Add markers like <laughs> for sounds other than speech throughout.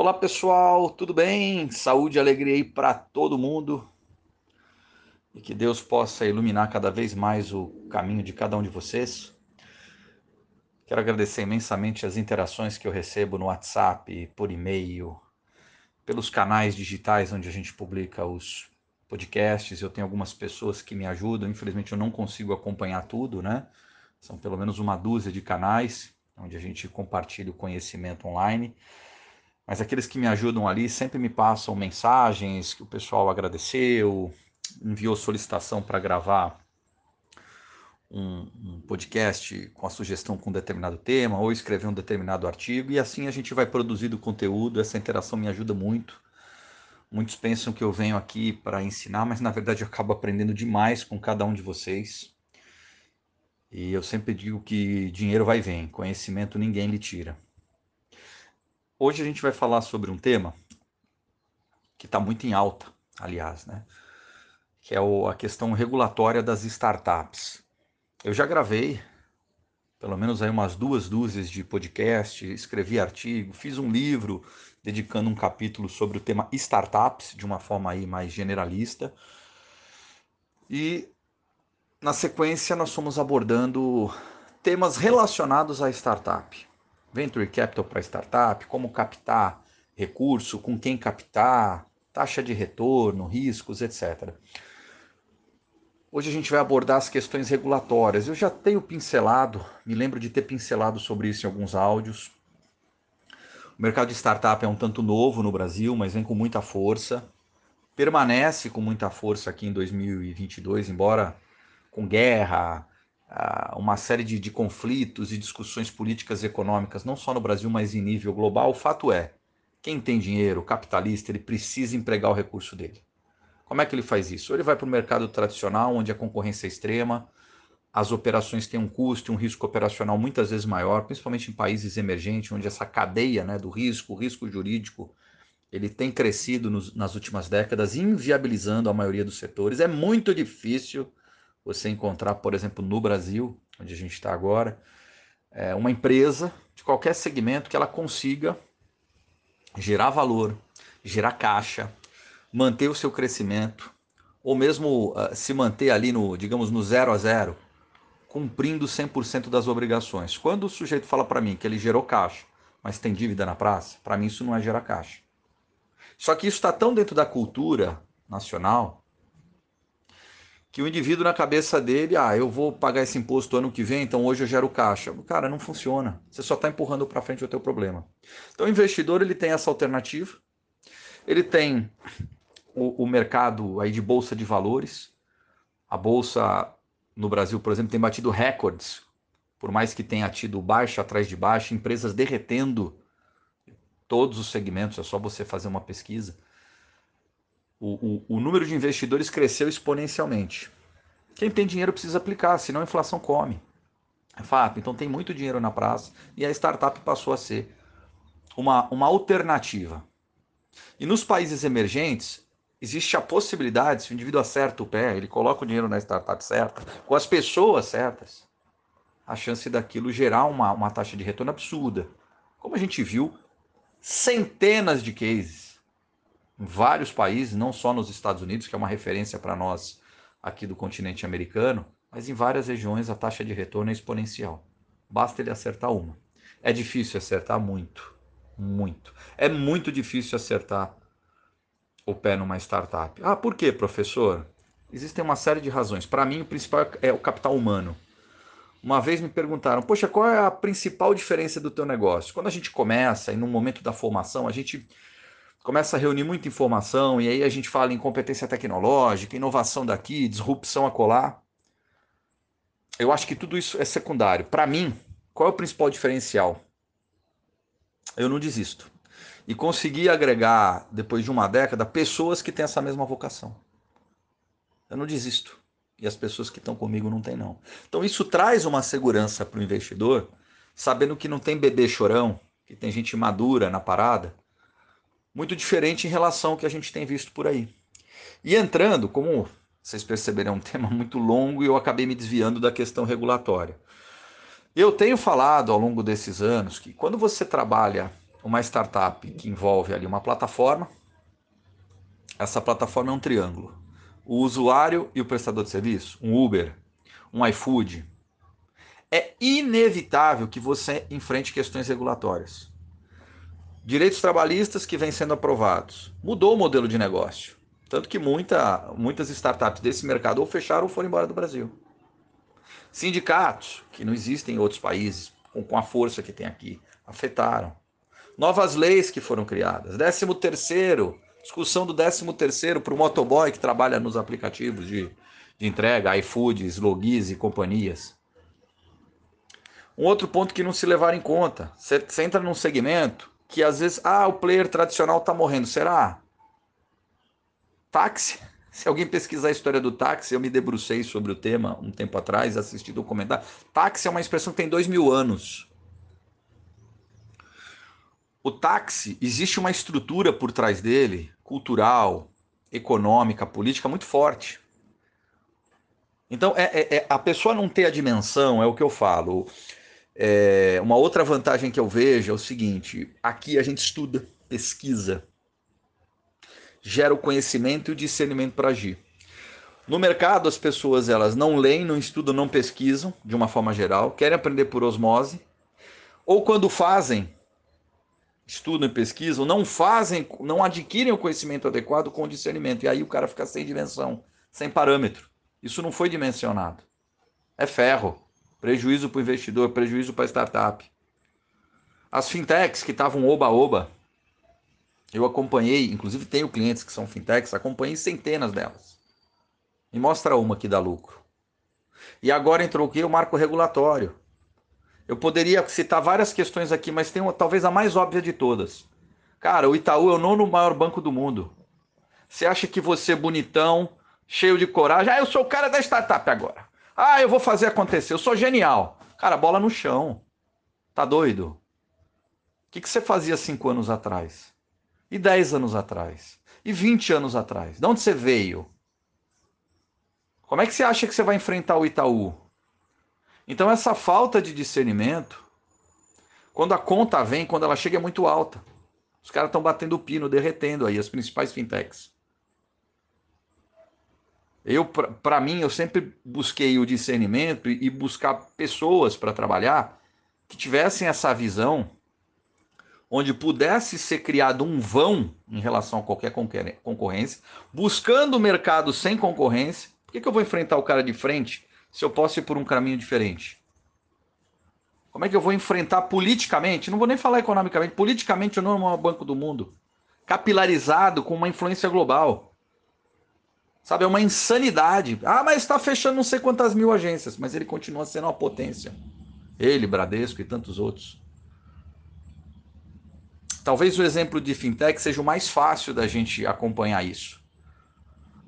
Olá pessoal, tudo bem? Saúde e alegria aí para todo mundo. E que Deus possa iluminar cada vez mais o caminho de cada um de vocês. Quero agradecer imensamente as interações que eu recebo no WhatsApp, por e-mail, pelos canais digitais onde a gente publica os podcasts. Eu tenho algumas pessoas que me ajudam. Infelizmente eu não consigo acompanhar tudo, né? São pelo menos uma dúzia de canais onde a gente compartilha o conhecimento online. Mas aqueles que me ajudam ali sempre me passam mensagens que o pessoal agradeceu, enviou solicitação para gravar um, um, podcast com a sugestão com um determinado tema ou escrever um determinado artigo e assim a gente vai produzindo conteúdo. Essa interação me ajuda muito. Muitos pensam que eu venho aqui para ensinar, mas na verdade eu acabo aprendendo demais com cada um de vocês. E eu sempre digo que dinheiro vai e vem, conhecimento ninguém lhe tira. Hoje a gente vai falar sobre um tema que está muito em alta, aliás, né? Que é a questão regulatória das startups. Eu já gravei pelo menos aí umas duas dúzias de podcast, escrevi artigo, fiz um livro dedicando um capítulo sobre o tema startups de uma forma aí mais generalista. E na sequência nós fomos abordando temas relacionados à startup venture capital para startup, como captar recurso, com quem captar, taxa de retorno, riscos, etc. Hoje a gente vai abordar as questões regulatórias. Eu já tenho pincelado, me lembro de ter pincelado sobre isso em alguns áudios. O mercado de startup é um tanto novo no Brasil, mas vem com muita força. Permanece com muita força aqui em 2022, embora com guerra, uma série de, de conflitos e discussões políticas e econômicas, não só no Brasil, mas em nível global, o fato é, quem tem dinheiro, capitalista, ele precisa empregar o recurso dele. Como é que ele faz isso? Ou ele vai para o mercado tradicional, onde a concorrência é extrema, as operações têm um custo e um risco operacional muitas vezes maior, principalmente em países emergentes, onde essa cadeia né, do risco, o risco jurídico, ele tem crescido nos, nas últimas décadas, inviabilizando a maioria dos setores. É muito difícil você encontrar, por exemplo, no Brasil, onde a gente está agora, é uma empresa de qualquer segmento que ela consiga gerar valor, gerar caixa, manter o seu crescimento, ou mesmo uh, se manter ali no, digamos, no zero a zero, cumprindo 100% das obrigações. Quando o sujeito fala para mim que ele gerou caixa, mas tem dívida na praça, para mim isso não é gerar caixa. Só que isso está tão dentro da cultura nacional que o indivíduo na cabeça dele, ah, eu vou pagar esse imposto ano que vem, então hoje eu gero caixa. Cara, não funciona. Você só está empurrando para frente o teu problema. Então o investidor ele tem essa alternativa. Ele tem o, o mercado aí de bolsa de valores. A bolsa no Brasil, por exemplo, tem batido recordes. Por mais que tenha tido baixa atrás de baixa, empresas derretendo todos os segmentos, é só você fazer uma pesquisa o, o, número de investidores cresceu exponencialmente. Quem tem dinheiro precisa aplicar, senão a inflação come. É fato. Então tem muito dinheiro na praça e a startup passou a ser uma, uma alternativa. E nos países emergentes, existe a possibilidade, se o indivíduo acerta o pé, ele coloca o dinheiro na startup certa, com as pessoas certas, a chance daquilo gerar uma, uma taxa de retorno absurda. Como a gente viu, centenas de cases em vários países, não só nos Estados Unidos, que é uma referência para nós aqui do continente americano, mas em várias regiões a taxa de retorno é exponencial. Basta ele acertar uma. É difícil acertar muito, muito. É muito difícil acertar o pé numa startup. Ah, por quê, professor? Existem uma série de razões. Para mim, o principal é o capital humano. Uma vez me perguntaram, poxa, qual é a principal diferença do teu negócio? Quando a gente começa e no momento da formação, a gente começa a reunir muita informação e aí a gente fala em competência tecnológica, inovação daqui, disrupção acolá. Eu acho que tudo isso é secundário. Para mim, qual é o principal diferencial? Eu não desisto. E consegui agregar, depois de uma década, pessoas que têm essa mesma vocação. Eu não desisto. E as pessoas que estão comigo não têm, não. Então isso traz uma segurança para o investidor, sabendo que não tem bebê chorão, que tem gente madura na parada, muito diferente em relação ao que a gente tem visto por aí. E entrando, como vocês perceberam, é um <laughs> tema muito longo e eu acabei me desviando da questão regulatória. Eu tenho falado ao longo desses anos que quando você trabalha uma startup que envolve ali uma plataforma. Essa plataforma é um triângulo. O usuário e o prestador de serviço, um Uber, um iFood. É inevitável que você enfrente questões regulatórias. Direitos trabalhistas que vêm sendo aprovados. Mudou o modelo de negócio. Tanto que muita, muitas startups desse mercado ou fecharam ou foram embora do Brasil. Sindicatos, que não existem em outros países, com, com a força que tem aqui, afetaram. Novas leis que foram criadas. Décimo terceiro, discussão do décimo terceiro para o motoboy que trabalha nos aplicativos de, de entrega, iFoods, Logis e companhias. Um outro ponto que não se levar em conta, você entra num segmento que às vezes, ah, o player tradicional está morrendo, será? Táxi? <laughs> Se alguém pesquisar a história do táxi, eu me debrucei sobre o tema um tempo atrás, assisti documentário. Táxi é uma expressão que tem dois mil anos. O táxi, existe uma estrutura por trás dele, cultural, econômica, política, muito forte. Então, é, é, é, a pessoa não ter a dimensão, é o que eu falo. É, uma outra vantagem que eu vejo é o seguinte: aqui a gente estuda, pesquisa, gera o conhecimento e o discernimento para agir. No mercado, as pessoas elas não leem, não estudam, não pesquisam, de uma forma geral, querem aprender por osmose, ou quando fazem, estudam e pesquisam, não fazem, não adquirem o conhecimento adequado com o discernimento, e aí o cara fica sem dimensão, sem parâmetro. Isso não foi dimensionado. É ferro, prejuízo para o investidor, prejuízo para a startup. As fintechs que estavam oba-oba, eu acompanhei, inclusive tenho clientes que são fintechs, acompanhei centenas delas. Me mostra uma que dá lucro. E agora entrou o que? O marco regulatório. Eu poderia citar várias questões aqui, mas tem uma, talvez a mais óbvia de todas. Cara, o Itaú é o nono maior banco do mundo. Você acha que você, bonitão, cheio de coragem, ah, eu sou o cara da startup agora. Ah, eu vou fazer acontecer, eu sou genial. Cara, bola no chão. Tá doido? O que, que você fazia cinco anos atrás? E 10 anos atrás? E 20 anos atrás? De onde você veio? Como é que você acha que você vai enfrentar o Itaú? Então, essa falta de discernimento, quando a conta vem, quando ela chega, é muito alta. Os caras estão batendo o pino, derretendo aí, as principais fintechs. Eu, para mim, eu sempre busquei o discernimento e buscar pessoas para trabalhar que tivessem essa visão onde pudesse ser criado um vão em relação a qualquer concorrência, buscando o mercado sem concorrência. Por que, que eu vou enfrentar o cara de frente se eu posso ir por um caminho diferente? Como é que eu vou enfrentar politicamente? Não vou nem falar economicamente, politicamente o não é o maior banco do mundo, capilarizado com uma influência global. Sabe, é uma insanidade. Ah, mas está fechando não sei quantas mil agências, mas ele continua sendo uma potência. Ele, Bradesco e tantos outros. Talvez o exemplo de fintech seja o mais fácil da gente acompanhar isso.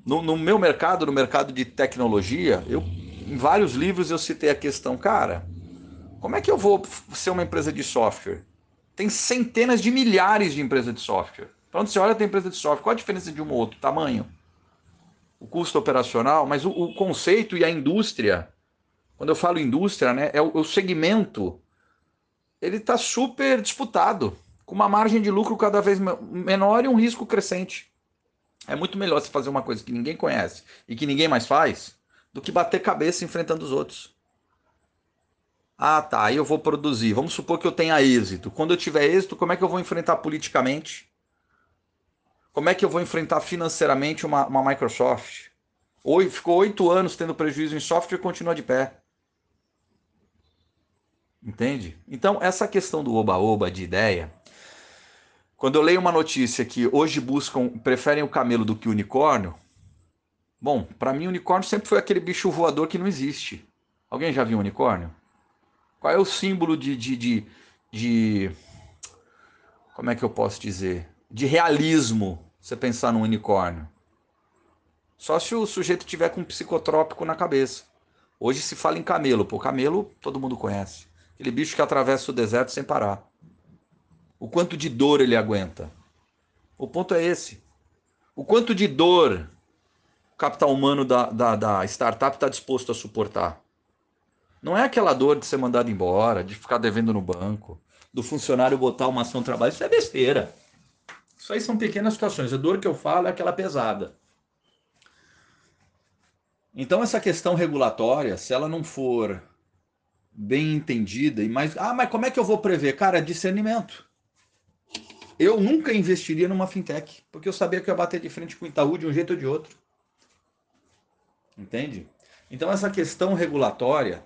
No, no, meu mercado, no mercado de tecnologia, eu, em vários livros eu citei a questão, cara, como é que eu vou ser uma empresa de software? Tem centenas de milhares de empresas de software. Onde você olha, tem empresa de software. Qual a diferença de um ou outro? Tamanho? O custo operacional? Mas o, o conceito e a indústria, quando eu falo indústria, né, é o, o segmento, ele está super disputado com uma margem de lucro cada vez menor e um risco crescente. É muito melhor você fazer uma coisa que ninguém conhece e que ninguém mais faz do que bater cabeça enfrentando os outros. Ah, tá, aí eu vou produzir. Vamos supor que eu tenha êxito. Quando eu tiver êxito, como é que eu vou enfrentar politicamente? Como é que eu vou enfrentar financeiramente uma, uma Microsoft? Ou ficou oito anos tendo prejuízo em software e continua de pé. Entende? Então, essa questão do oba-oba de ideia quando eu leio uma notícia que hoje buscam, preferem o camelo do que o unicórnio, bom, para mim o unicórnio sempre foi aquele bicho voador que não existe. Alguém já viu um unicórnio? Qual é o símbolo de, de, de, de como é que eu posso dizer? De realismo, você pensar num unicórnio. Só se o sujeito tiver com um psicotrópico na cabeça. Hoje se fala em camelo. Pô, camelo todo mundo conhece. Aquele bicho que atravessa o deserto sem parar. O quanto de dor ele aguenta. O ponto é esse. O quanto de dor o capital humano da, da, da startup está disposto a suportar. Não é aquela dor de ser mandado embora, de ficar devendo no banco, do funcionário botar uma ação trabalho, isso é besteira. Isso aí são pequenas situações. A dor que eu falo é aquela pesada. Então, essa questão regulatória, se ela não for bem entendida e mais. Ah, mas como é que eu vou prever? Cara, é discernimento. Eu nunca investiria numa fintech, porque eu sabia que eu ia bater de frente com o Itaú de um jeito ou de outro. Entende? Então, essa questão regulatória,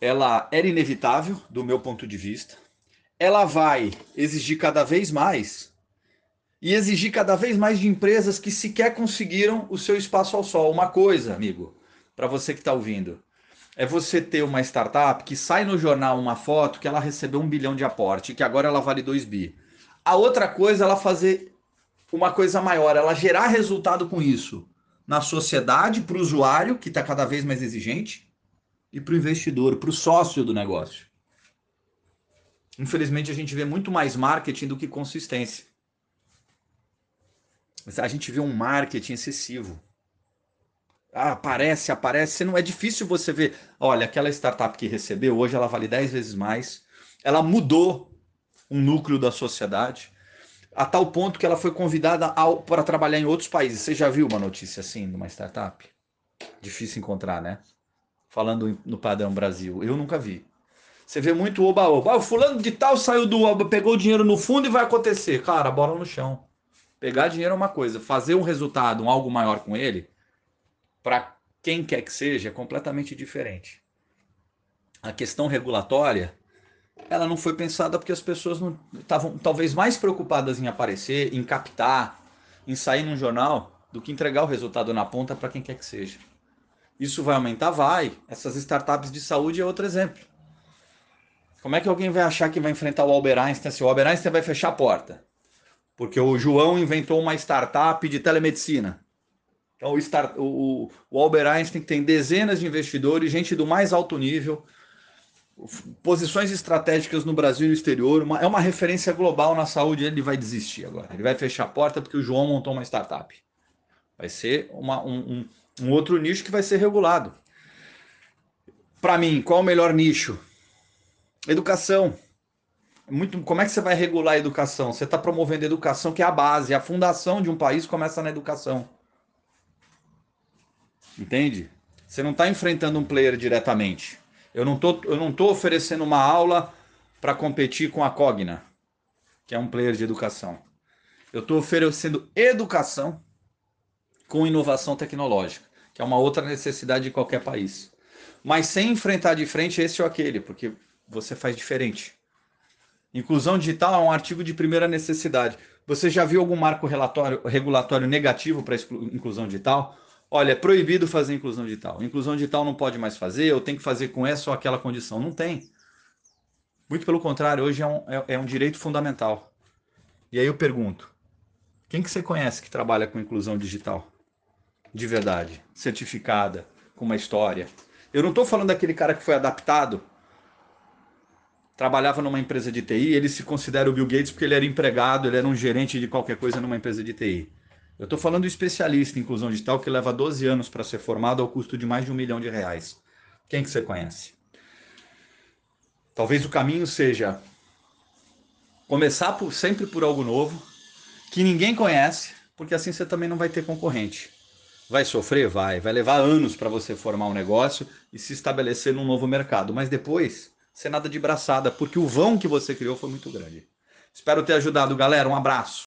ela era inevitável, do meu ponto de vista. Ela vai exigir cada vez mais e exigir cada vez mais de empresas que sequer conseguiram o seu espaço ao sol. Uma coisa, amigo, para você que está ouvindo, é você ter uma startup que sai no jornal uma foto que ela recebeu um bilhão de aporte, que agora ela vale 2 bi. A outra coisa é ela fazer uma coisa maior, ela gerar resultado com isso na sociedade, para o usuário, que está cada vez mais exigente, e para o investidor, para o sócio do negócio. Infelizmente, a gente vê muito mais marketing do que consistência. A gente vê um marketing excessivo. Ah, aparece, aparece. Não é difícil você ver. Olha, aquela startup que recebeu, hoje ela vale 10 vezes mais. Ela mudou um núcleo da sociedade a tal ponto que ela foi convidada para trabalhar em outros países. Você já viu uma notícia assim de uma startup? Difícil encontrar, né? Falando no padrão Brasil. Eu nunca vi. Você vê muito oba-oba. Ah, o fulano de tal saiu do pegou o dinheiro no fundo e vai acontecer. Cara, bola no chão. Pegar dinheiro é uma coisa, fazer um resultado, um algo maior com ele, para quem quer que seja, é completamente diferente. A questão regulatória, ela não foi pensada porque as pessoas não estavam talvez mais preocupadas em aparecer, em captar, em sair num jornal, do que entregar o resultado na ponta para quem quer que seja. Isso vai aumentar? Vai. Essas startups de saúde é outro exemplo. Como é que alguém vai achar que vai enfrentar o Albert Einstein se o Albert Einstein vai fechar a porta? Porque o João inventou uma startup de telemedicina. Então, o, start, o, o Albert Einstein tem dezenas de investidores, gente do mais alto nível, posições estratégicas no Brasil e no exterior, uma, é uma referência global na saúde. Ele vai desistir agora. Ele vai fechar a porta porque o João montou uma startup. Vai ser uma, um, um, um outro nicho que vai ser regulado. Para mim, qual o melhor nicho? Educação. Muito, como é que você vai regular a educação? Você está promovendo a educação, que é a base, a fundação de um país começa na educação. Entende? Você não está enfrentando um player diretamente. Eu não tô, eu não tô oferecendo uma aula para competir com a Cogna, que é um player de educação. Eu estou oferecendo educação com inovação tecnológica, que é uma outra necessidade de qualquer país. Mas sem enfrentar de frente esse ou aquele, porque você faz diferente. Inclusão digital é um artigo de primeira necessidade. Você já viu algum marco regulatório negativo para inclusão digital? Olha, é proibido fazer inclusão digital. Inclusão digital não pode mais fazer, eu tenho que fazer com essa ou aquela condição. Não tem. Muito pelo contrário, hoje é um, é, é um direito fundamental. E aí eu pergunto, quem que você conhece que trabalha com inclusão digital? De verdade, certificada, com uma história. Eu não estou falando daquele cara que foi adaptado, trabalhava numa empresa de TI, ele se considera o Bill Gates porque ele era empregado, ele era um gerente de qualquer coisa numa empresa de TI. Eu estou falando do especialista em inclusão digital que leva 12 anos para ser formado ao custo de mais de um milhão de reais. Quem que você conhece? Talvez o caminho seja começar por, sempre por algo novo, que ninguém conhece, porque assim você também não vai ter concorrente. Vai sofrer? Vai. Vai levar anos para você formar um negócio e se estabelecer num novo mercado. Mas depois, ser nada de braçada, porque o vão que você criou foi muito grande. Espero ter ajudado, galera. Um abraço.